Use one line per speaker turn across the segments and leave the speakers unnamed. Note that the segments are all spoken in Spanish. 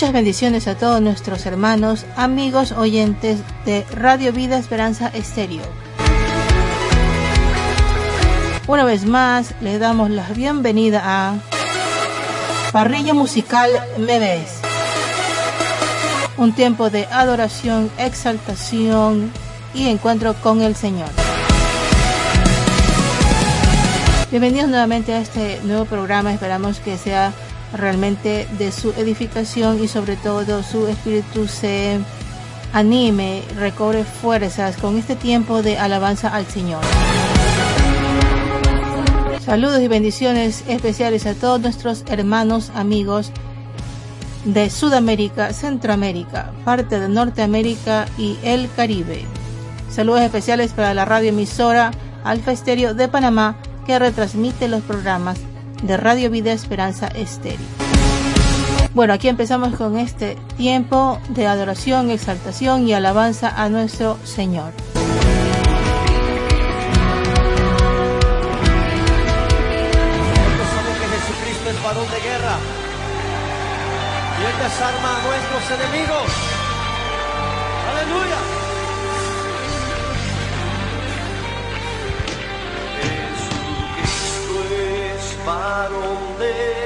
Muchas bendiciones a todos nuestros hermanos, amigos, oyentes de Radio Vida Esperanza Estéreo. Una vez más, le damos la bienvenida a Parrilla Musical Me Un tiempo de adoración, exaltación y encuentro con el Señor. Bienvenidos nuevamente a este nuevo programa. Esperamos que sea realmente de su edificación y sobre todo su espíritu se anime, recobre fuerzas con este tiempo de alabanza al Señor. Saludos y bendiciones especiales a todos nuestros hermanos, amigos de Sudamérica, Centroamérica, parte de Norteamérica y el Caribe. Saludos especiales para la radio emisora Alfa Estéreo de Panamá que retransmite los programas de Radio Vida Esperanza Estéreo. Bueno, aquí empezamos con este tiempo de adoración, exaltación y alabanza a nuestro Señor.
Jesucristo es varón de guerra y Él desarma a nuestros enemigos. Varón de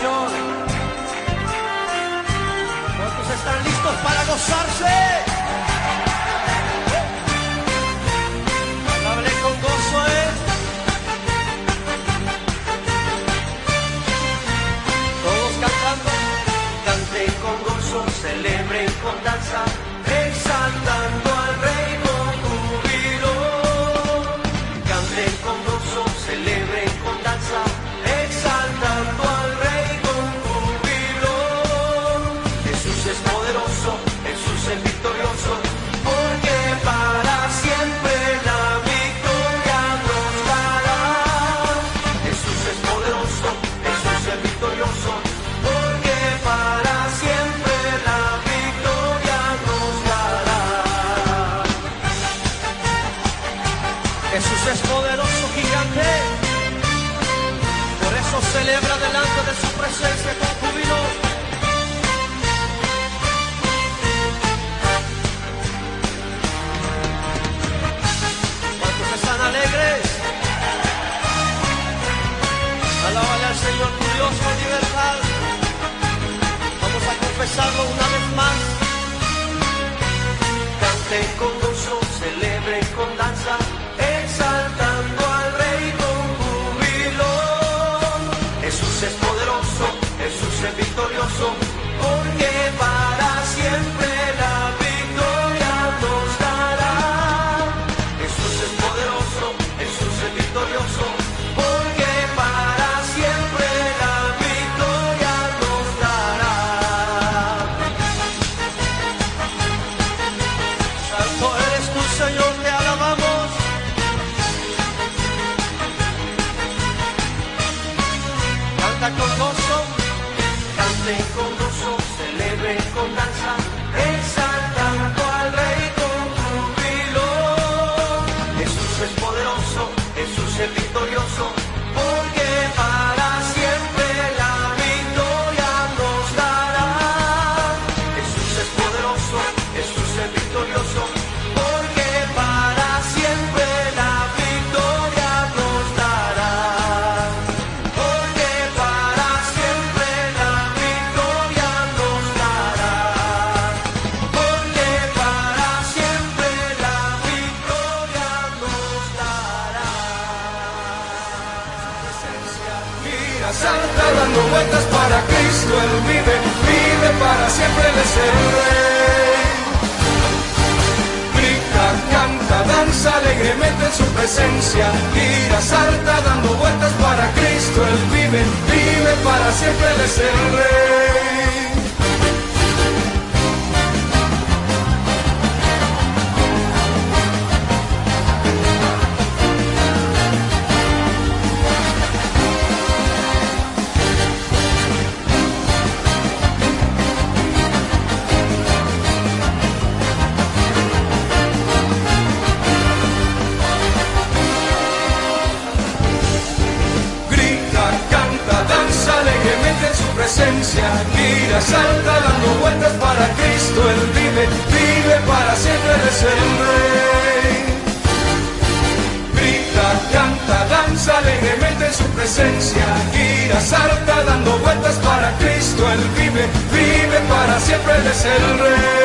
Señor. ¿Cuántos están listos para gozarse? Hablé con gozo, ¿eh? Todos cantando, canten con gozo, celebren con danza. Ame con gozo, celebre con danza.
alegremente en su presencia. Gira, salta, dando vueltas para Cristo. Él vive, vive para siempre, Él es el Rey. siempre eres el rey.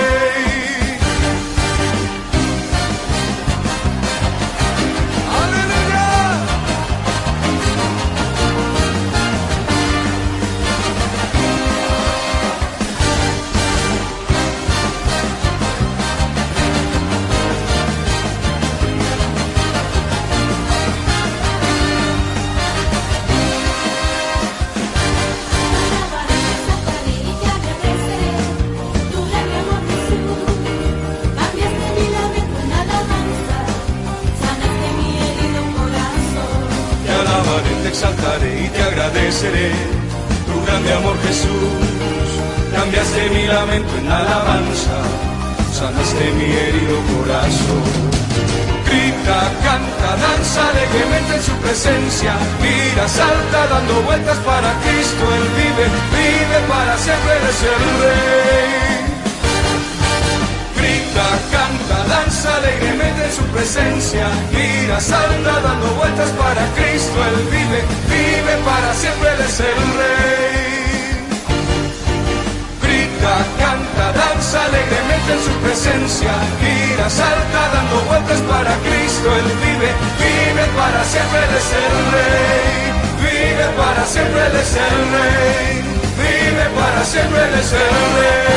Presencia, gira, salta dando vueltas para Cristo, Él vive, vive para siempre de ser rey, vive para siempre de ser rey, vive para siempre de ser rey.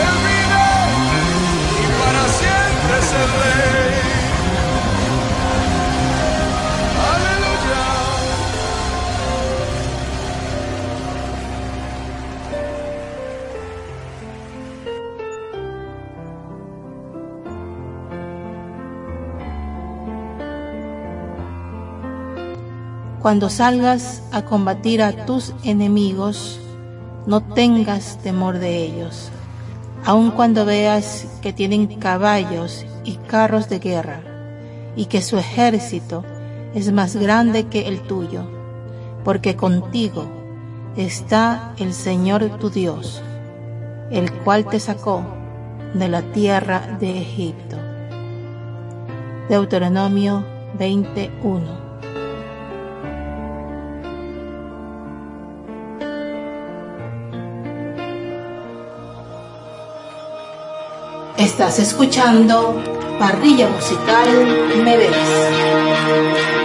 Él vive y para siempre ser rey.
Cuando salgas a combatir a tus enemigos, no tengas temor de ellos, aun cuando veas que tienen caballos y carros de guerra, y que su ejército es más grande que el tuyo, porque contigo está el Señor tu Dios, el cual te sacó de la tierra de Egipto. Deuteronomio 21 Estás escuchando Parrilla Musical Me Ves.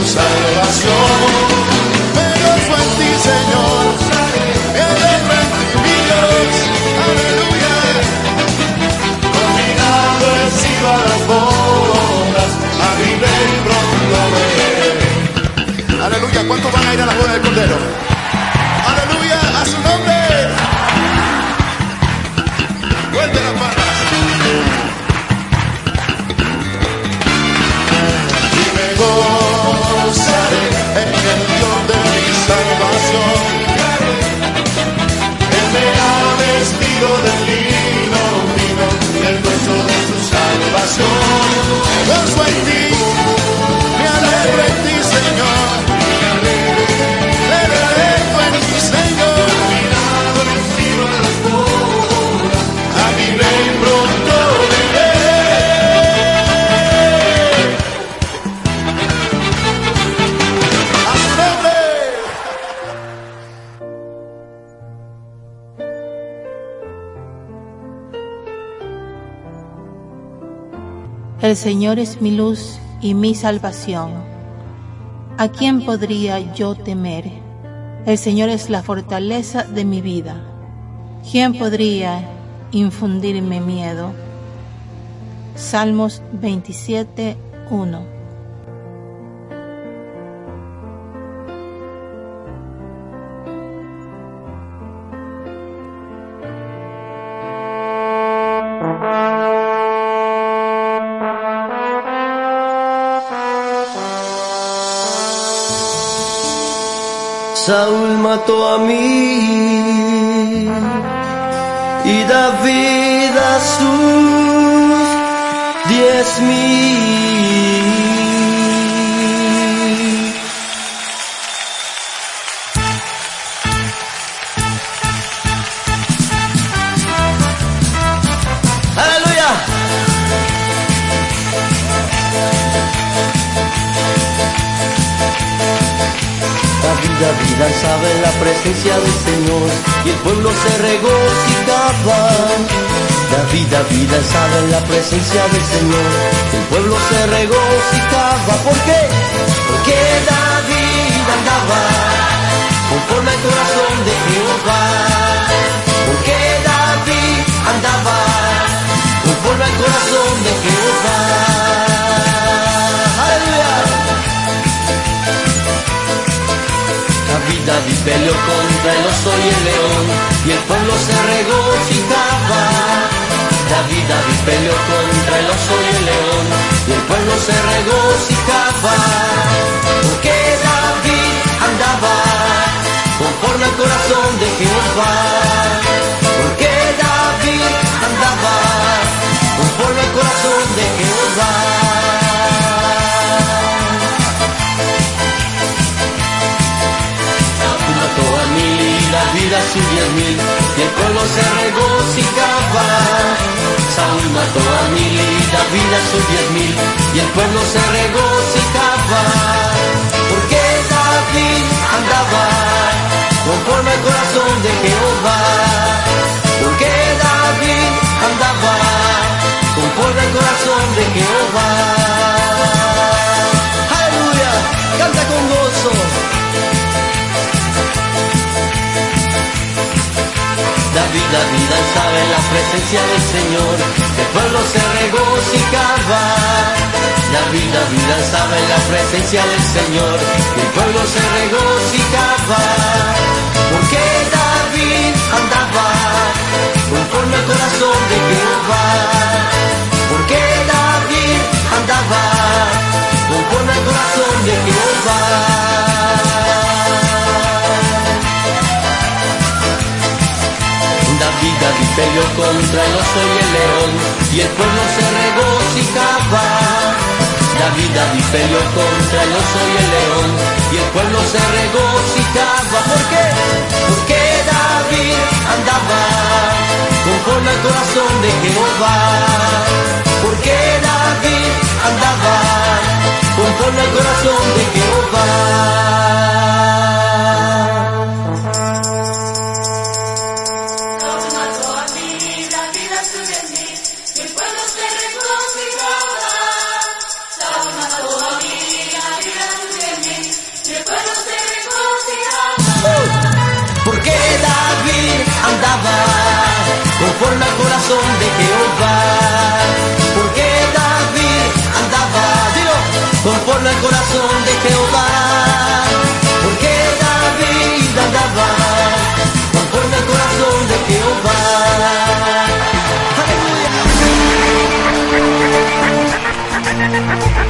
Gozo Señor
es mi luz y mi salvación. ¿A quién podría yo temer? El Señor es la fortaleza de mi vida. ¿Quién podría infundirme miedo? Salmos 27, 1.
Saúl mató a mí y David a sus diez mil. David, David danzaba en la presencia del Señor el pueblo se regocijaba. ¿Por qué? Porque David andaba conforme al corazón de Jehová. Porque David andaba conforme al corazón de Jehová. Aleluya. David, David peleó contra el oso y el león y el pueblo se regocijaba. David, David peleó contra el oso y el león y el pueblo se regocijaba. Porque David andaba conforme al corazón de Jehová. A sus diez mil, y el pueblo se regocijaba. Saúl mató a mil, David a sus diez mil, y el pueblo se regocijaba. Porque David andaba conforme al corazón de Jehová. Porque David andaba conforme al corazón de Jehová. David danzaba en la presencia del Señor, el pueblo se regocijaba. David, David danzaba en la presencia del Señor, el pueblo se regocijaba. Porque David andaba conforme al corazón de Jehová. Porque David andaba conforme al corazón de Jehová. Peleó contra el oso y el león y el pueblo se regocijaba. David, David peleó contra el oso y el león y el pueblo se regocijaba. ¿Por qué? Porque David andaba conforme al corazón de Jehová. Porque David andaba conforme al corazón de Jehová. Corazón de Jehová, porque David andaba conforme el corazón de Jehová. Aleluya.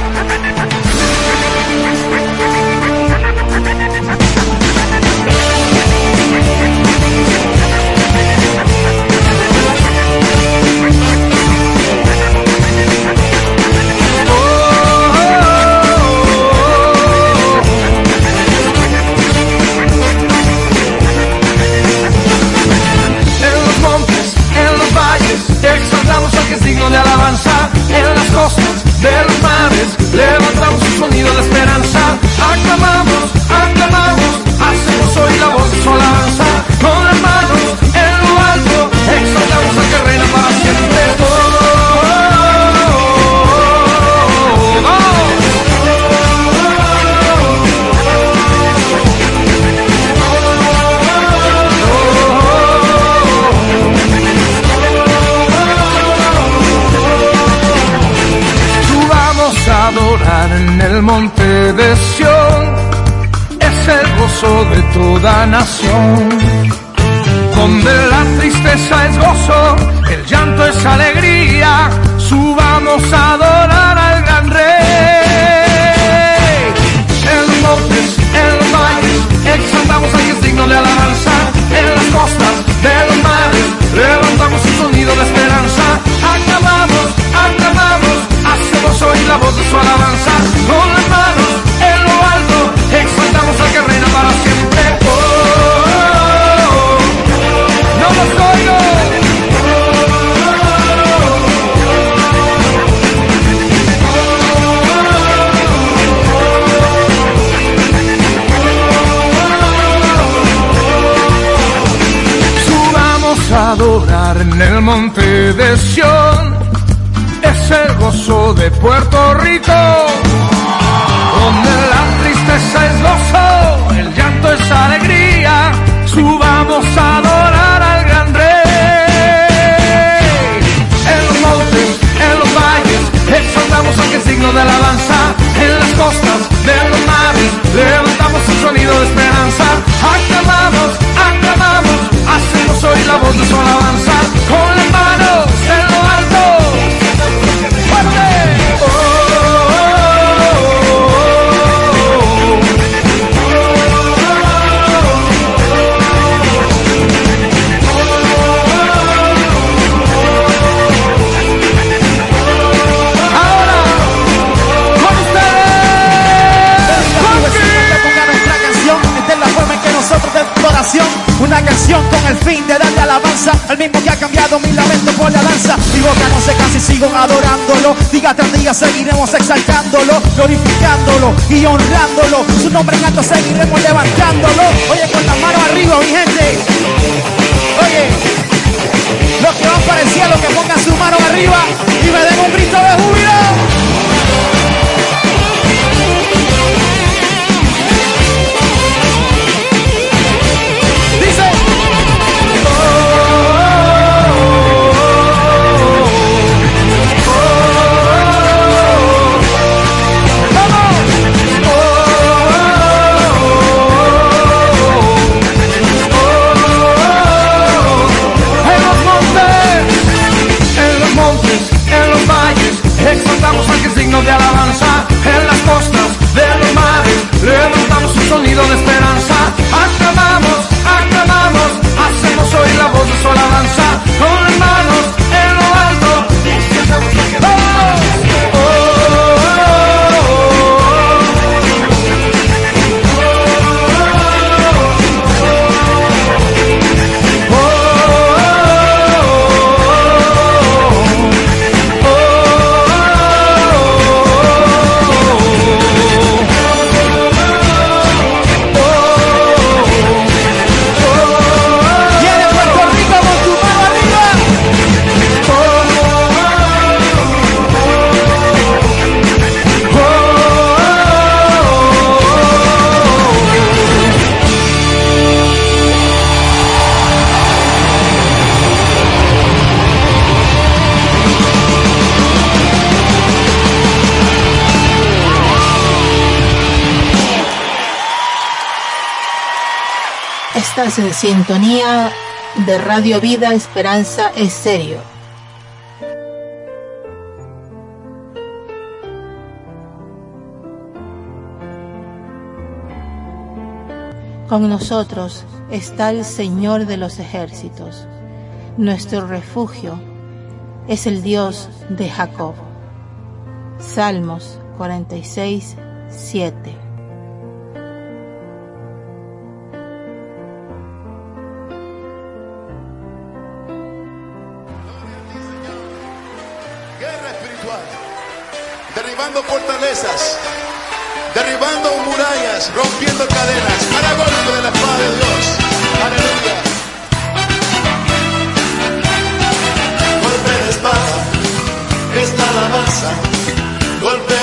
Toda nación. De Puerto Rico, donde la tristeza es gozo, el llanto es alegría, subamos a adorar al gran rey. En los montes, en los valles, exaltamos al que es digno de alabanza, en las costas de los mares, levantamos un sonido de esperanza, aclamamos, aclamamos, hacemos hoy la voz de su alabanza,
día tras seguiremos exaltándolo, glorificándolo y honrándolo, su nombre en alto seguiremos levantándolo, oye con las manos arriba mi gente, oye, los que van para el cielo que pongan su mano arriba y me den un grito de júbilo. de alabanza
en las costas de los mares. Levantamos
un
sonido de esperanza. Aclamamos, aclamamos, hacemos hoy la voz de su alabanza.
En sintonía de Radio Vida Esperanza es serio. Con nosotros está el Señor de los ejércitos. Nuestro refugio es el Dios de Jacob. Salmos 46, 7.
derribando murallas, rompiendo cadenas, a golpe de la espada de Dios. Aleluya. Golpe de espada, esta alabanza, golpe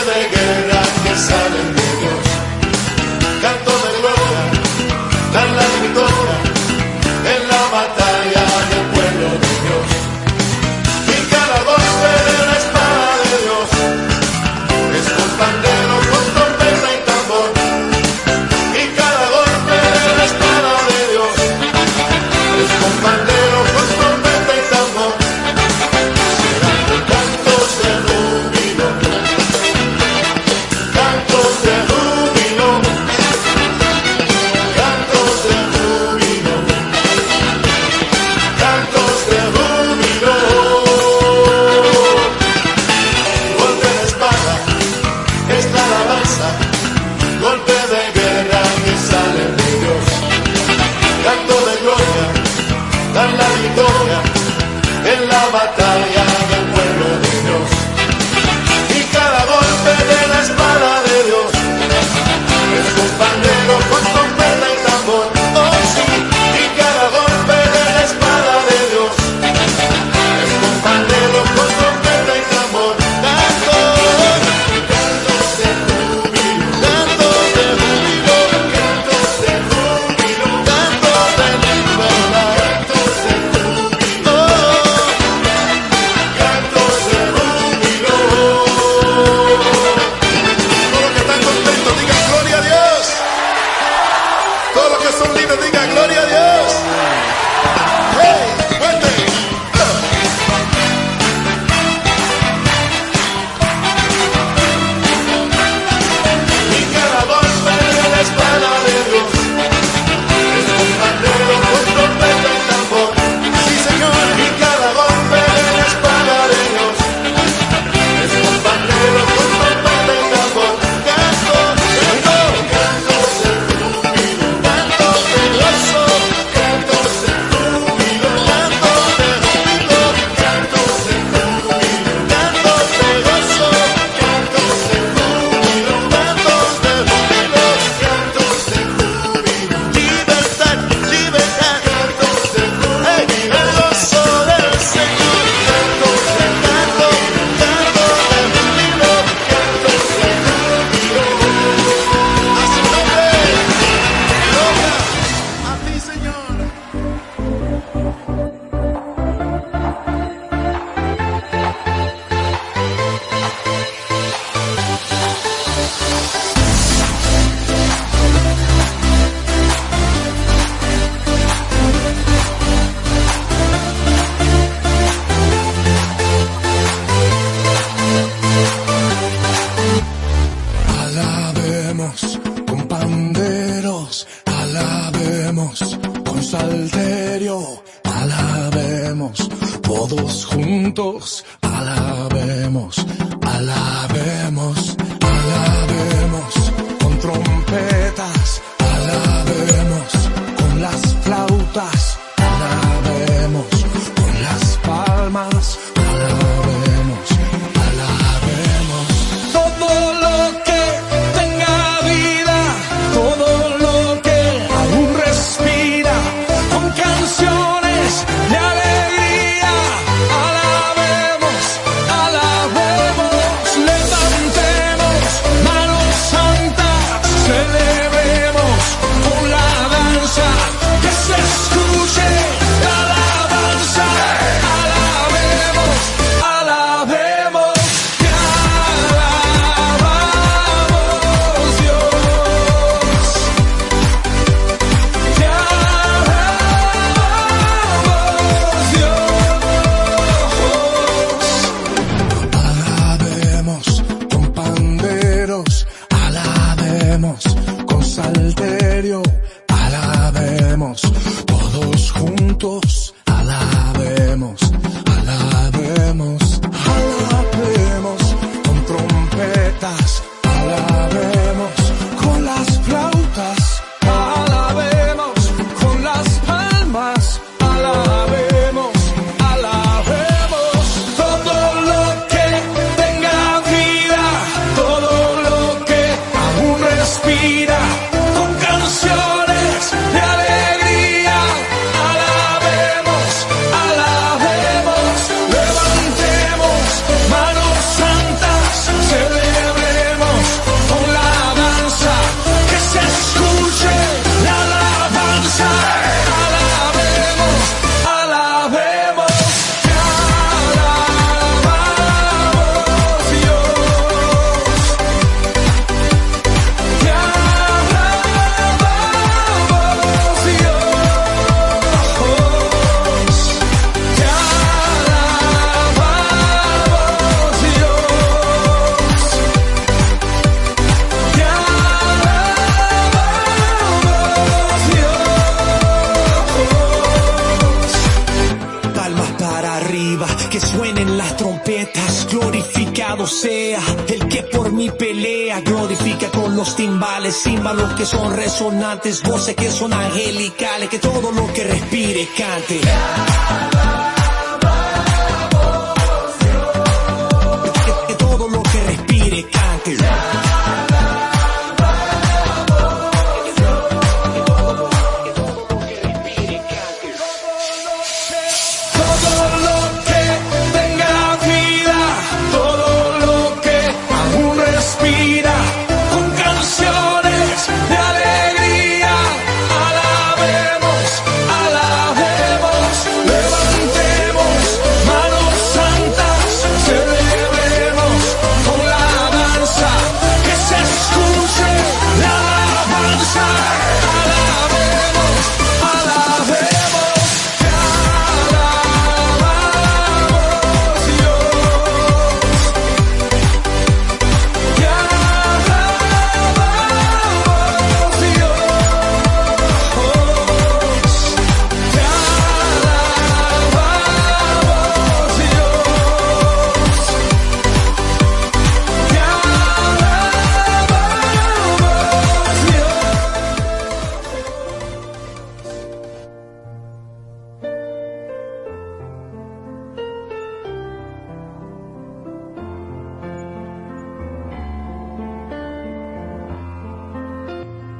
que son
resonantes, voces que son angelicales, que todo lo que respire cante.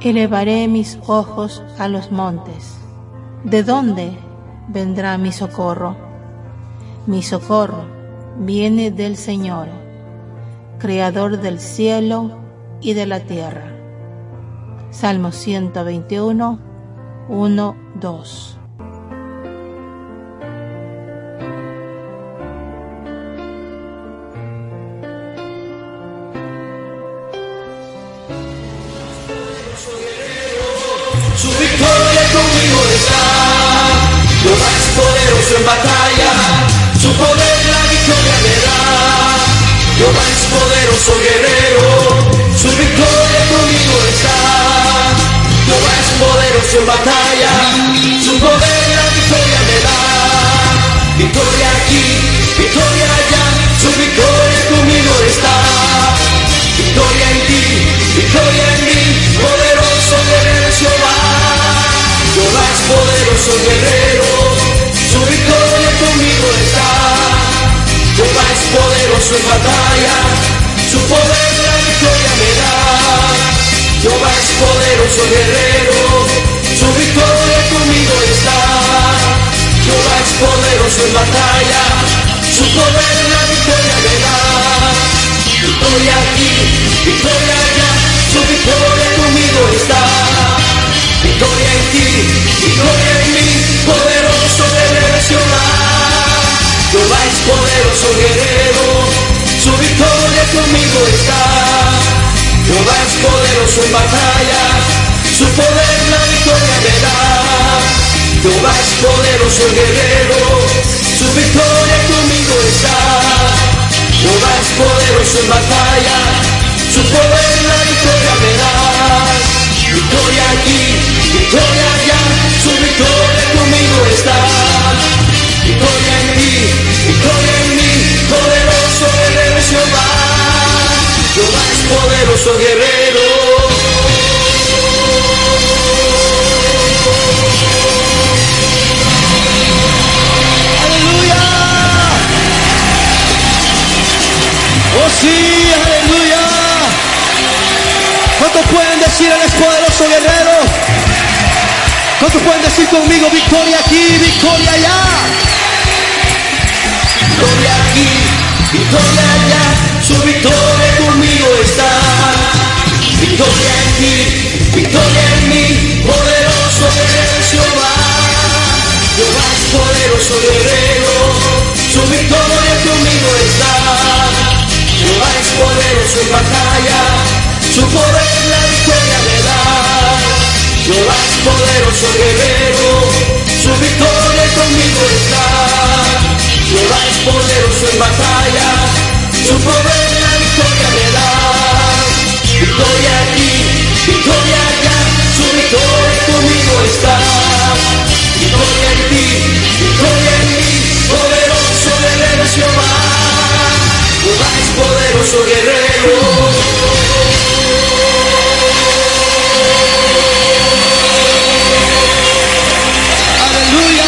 Elevaré mis ojos a los montes. ¿De dónde vendrá mi socorro? Mi socorro viene del Señor, Creador del cielo y de la tierra. Salmo 121, 1, 2.
En batalla, su poder la victoria me da, lo más poderoso guerrero, su victoria conmigo está, lo más poderoso en batalla, su poder la victoria me da, victoria aquí, victoria allá, su victoria conmigo está, victoria en ti, victoria en mí, poderoso guerrero es Jehová, lo más poderoso guerrero, poderoso en batalla, su poder la victoria me da, lo más poderoso guerrero, su victoria conmigo está, lo más poderoso en batalla, su poder la victoria me da. Victoria aquí, victoria allá, su victoria conmigo está. Victoria en ti, victoria en batalla, su poder la victoria me da. Jehová es poderoso el guerrero, su victoria conmigo está. Jehová es poderoso en batalla, su poder la victoria me da. Victoria aquí, victoria allá, su victoria conmigo está. Victoria en mí, victoria en mí, poderoso guerrero Jehová. Jehová es poderoso guerrero.
Sí! ¡Aleluya! ¿Cuántos pueden decir es poderoso guerrero? ¿Cuántos pueden decir conmigo victoria aquí, victoria allá?
Victoria aquí, victoria allá, su victoria conmigo está. Victoria ti, victoria en mí, poderoso es Jehová. Jehová es poderoso guerrero, su victoria conmigo está. Poderoso en batalla, su poder la victoria me da. Jehová es poderoso guerrero, su victoria conmigo está. Jehová es poderoso en batalla, su poder la victoria me da. Victoria aquí, victoria allá, su victoria conmigo está. Victoria poderoso guerrero.
¡Aleluya!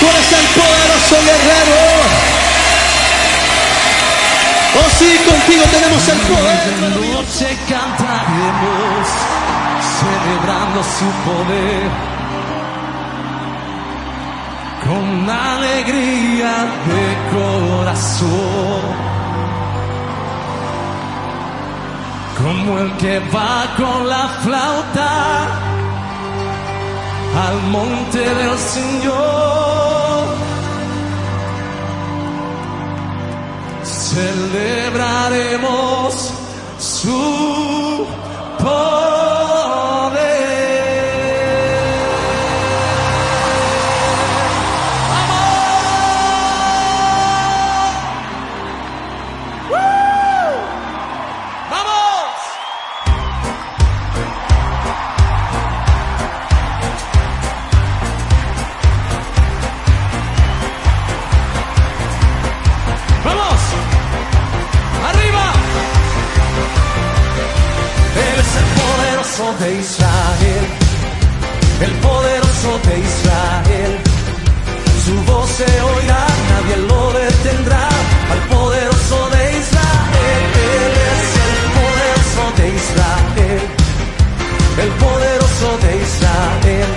Tú eres el poderoso guerrero. Oh sí, contigo tenemos el poder.
noche cantaremos, celebrando su poder. Con alegría de corazón. Como el que va con la flauta al monte del Señor. Celebraremos su poder. Poderoso de Israel, el poderoso de Israel. Su voz se oirá, nadie lo detendrá. Al poderoso de Israel, Él es el poderoso de Israel, el poderoso de Israel.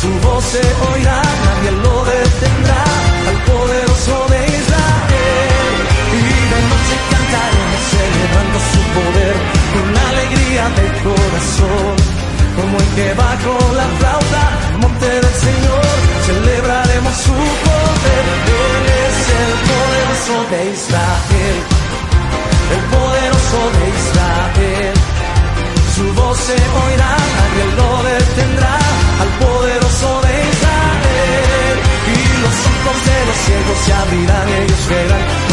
Su voz se oirá, nadie lo detendrá. Del corazón. Como el que va la flauta monte del Señor, celebraremos su poder. Él es el poderoso de Israel, el poderoso de Israel. Su voz se oirá, nadie lo detendrá, al poderoso de Israel. Y los ojos de los ciegos se abrirán, ellos verán,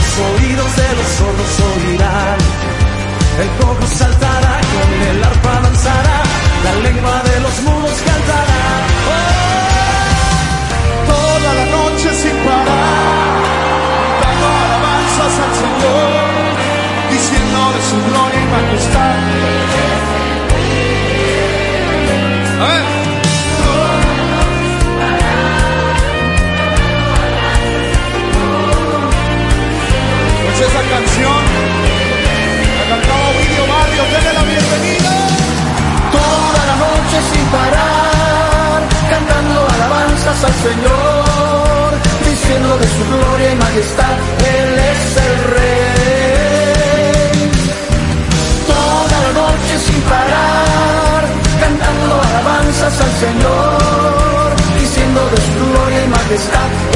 majestad, Él es el rey.
Toda la noche sin parar, cantando alabanzas al Señor, diciendo de su gloria y majestad.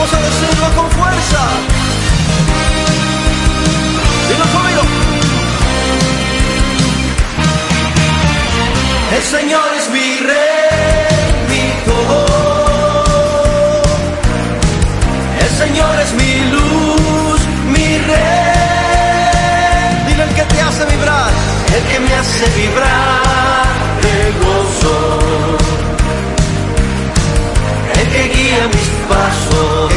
Vamos a decirlo con fuerza. Dilo conmigo. El
Señor es mi rey, mi todo. El Señor es mi luz, mi rey.
Dile el que te hace vibrar,
el que me hace vibrar de gozo. El que guía mis pasos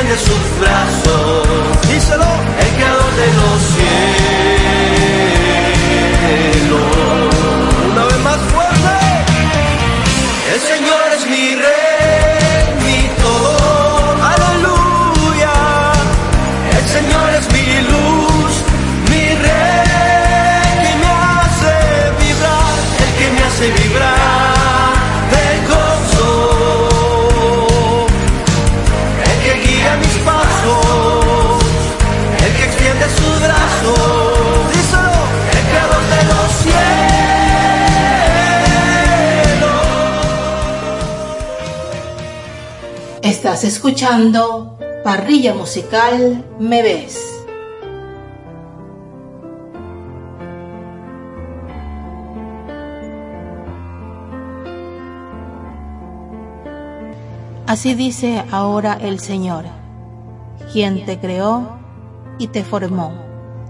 extiende
sus brazos.
Díselo,
el creador de los cielos.
Escuchando Parrilla Musical Me Ves. Así dice ahora el Señor, quien te creó y te formó.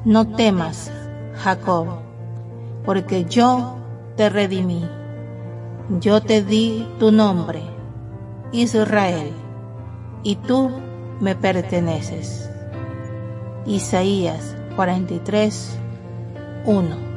No temas, Jacob, porque yo te redimí. Yo te di tu nombre, Israel y tú me perteneces. Isaías 43, 1.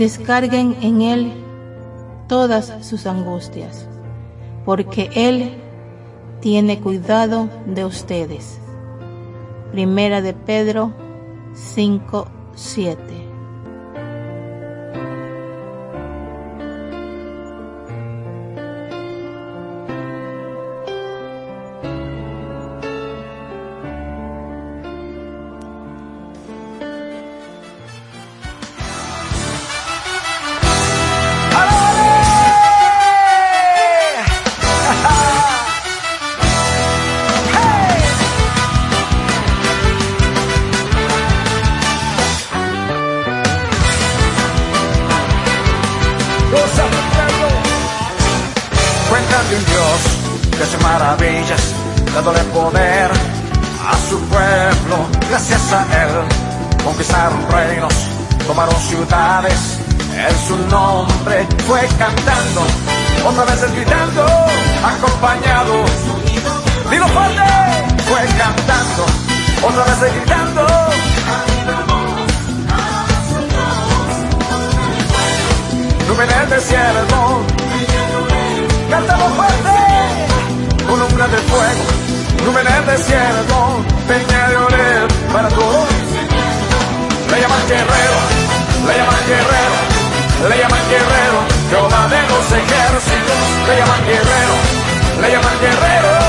descarguen en Él todas sus angustias, porque Él tiene cuidado de ustedes. Primera de Pedro 5, 7.
otra vez gritando. Nube en el cantamos fuerte, columna de fuego. Nube en el desierto, peña de orel para todos. Le llaman guerrero, le llaman guerrero, le llaman guerrero, Jehová de los ejércitos. Le llaman guerrero, le llaman guerrero.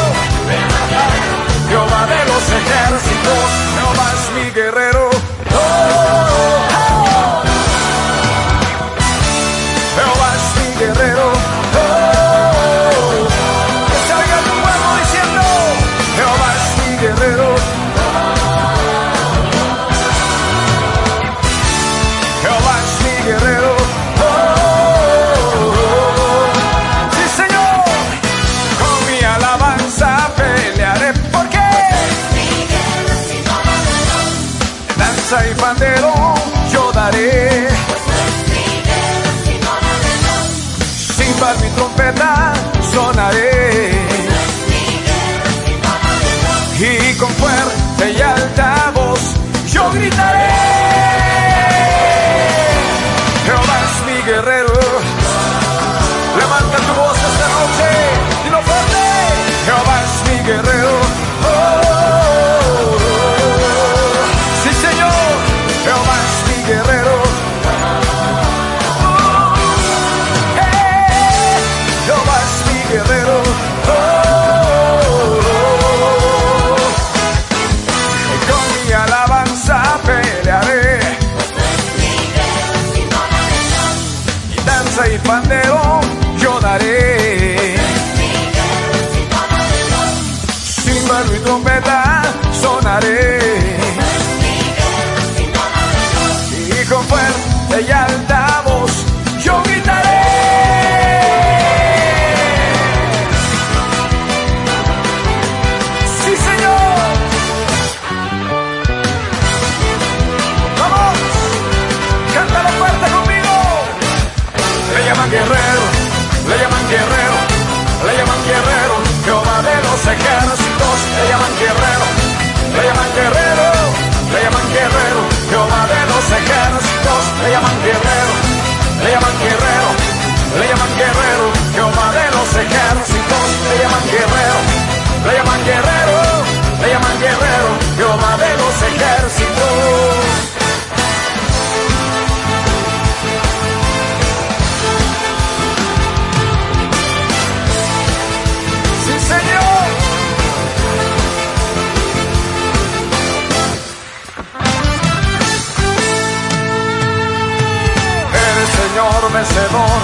Vencedor,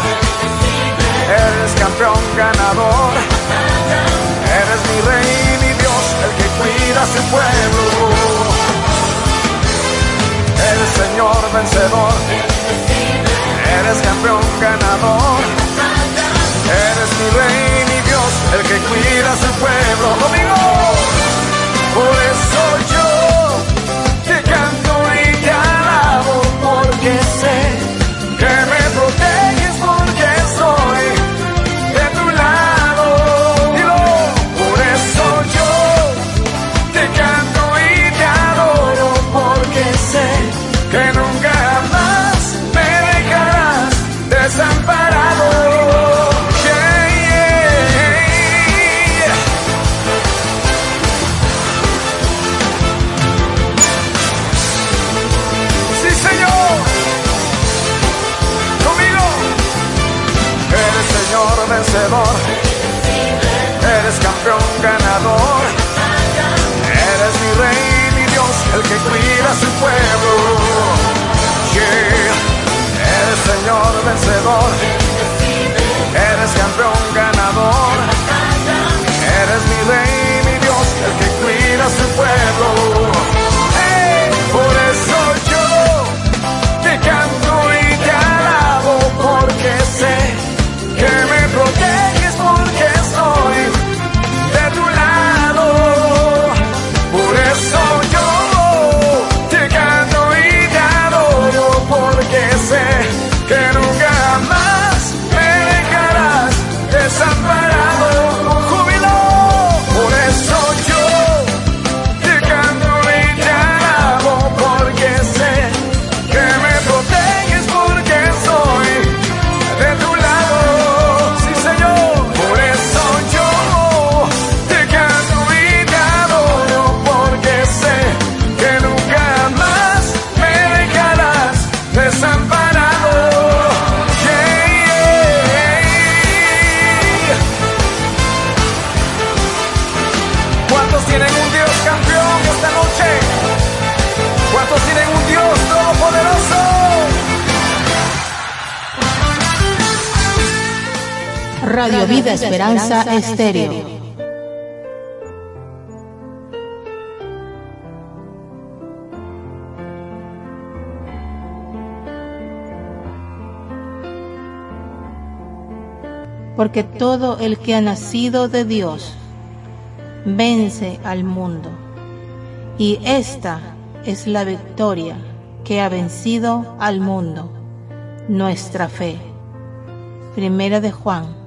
eres campeón ganador, eres mi rey, mi Dios, el que cuida a su pueblo. Eres Señor vencedor, eres campeón ganador, eres mi rey, mi Dios, el que cuida a su pueblo. Conmigo, por eso yo Eres campeón ganador. Eres mi rey, mi Dios, el que cuida a su pueblo. Yeah. Eres Señor vencedor. Eres campeón ganador. Eres mi rey, mi Dios, el que cuida a su pueblo.
Esperanza Estéreo. Porque todo el que ha nacido de Dios vence al mundo. Y esta es la victoria que ha vencido al mundo, nuestra fe. Primera de Juan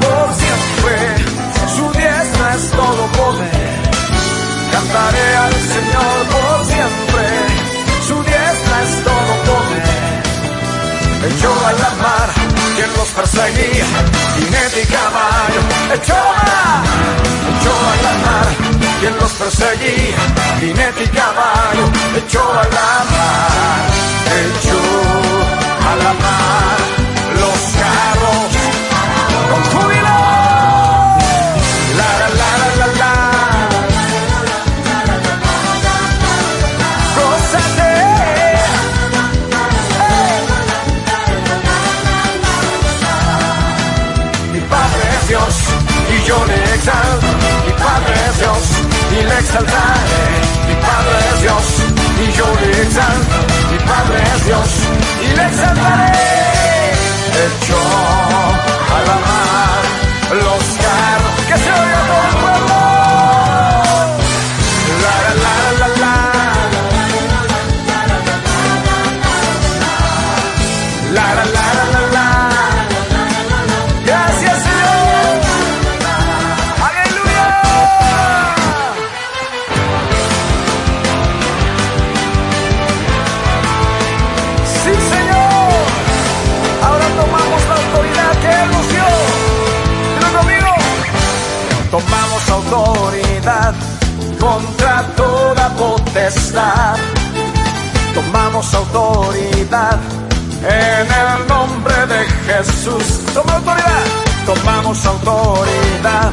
caballo, echó a, mar quien los perseguía, jinete y caballo, echó a la mar, echó a la mar exaltaré. Mi Padre es Dios y yo le. Contra toda potestad. Tomamos autoridad en el nombre de Jesús. Toma autoridad. Tomamos autoridad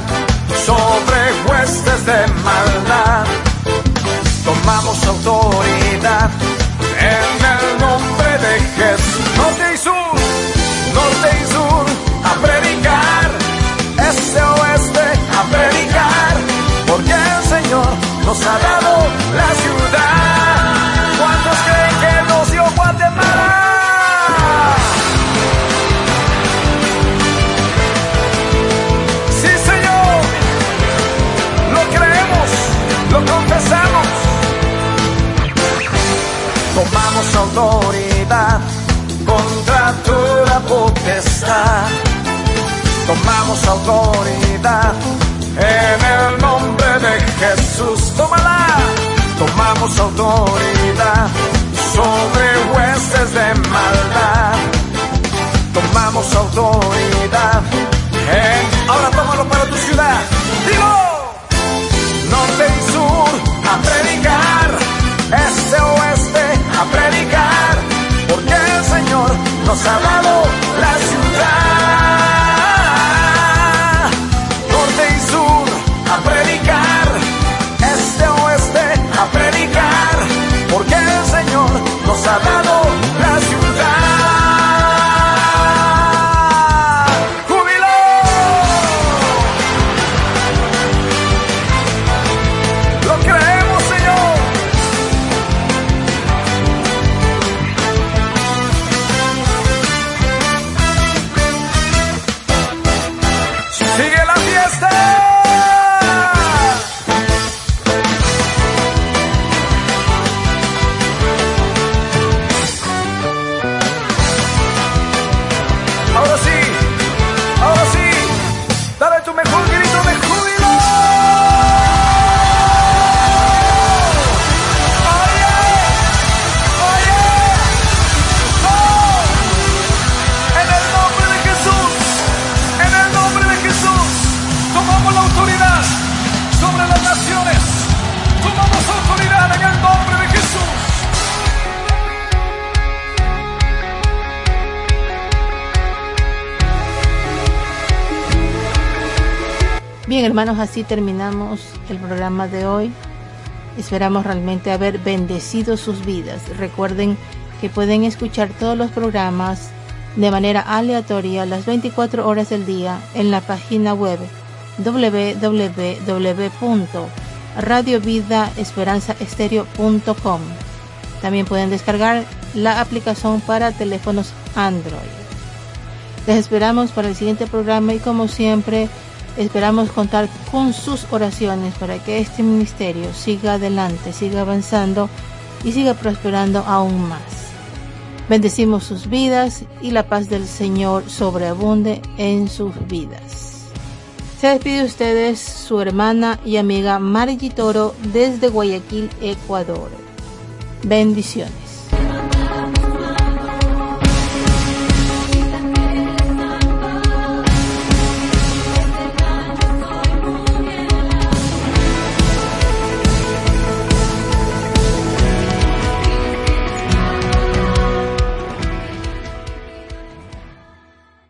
sobre huestes de maldad. Tomamos autoridad en el nombre de Jesús. Nos ha dado la ciudad. ¿Cuántos creen que nos dio Guatemala? Sí, Señor. Lo creemos, lo confesamos. Tomamos autoridad contra toda potestad. Tomamos autoridad Jesús. Tómala. Tomamos autoridad sobre huestes de maldad. Tomamos autoridad. en- Ahora tómalo para tu ciudad. Dilo. Norte y sur a predicar. Este oeste a predicar. Porque el Señor nos ha dado Sigue la fiesta.
Hermanos, así terminamos el programa de hoy. Esperamos realmente haber bendecido sus vidas. Recuerden que pueden escuchar todos los programas de manera aleatoria las 24 horas del día en la página web www.radiovidaesperanzaestereo.com. También pueden descargar la aplicación para teléfonos Android. Les esperamos para el siguiente programa y como siempre esperamos contar con sus oraciones para que este ministerio siga adelante, siga avanzando y siga prosperando aún más. Bendecimos sus vidas y la paz del Señor sobreabunde en sus vidas. Se despide de ustedes su hermana y amiga Margie Toro desde Guayaquil, Ecuador. Bendiciones.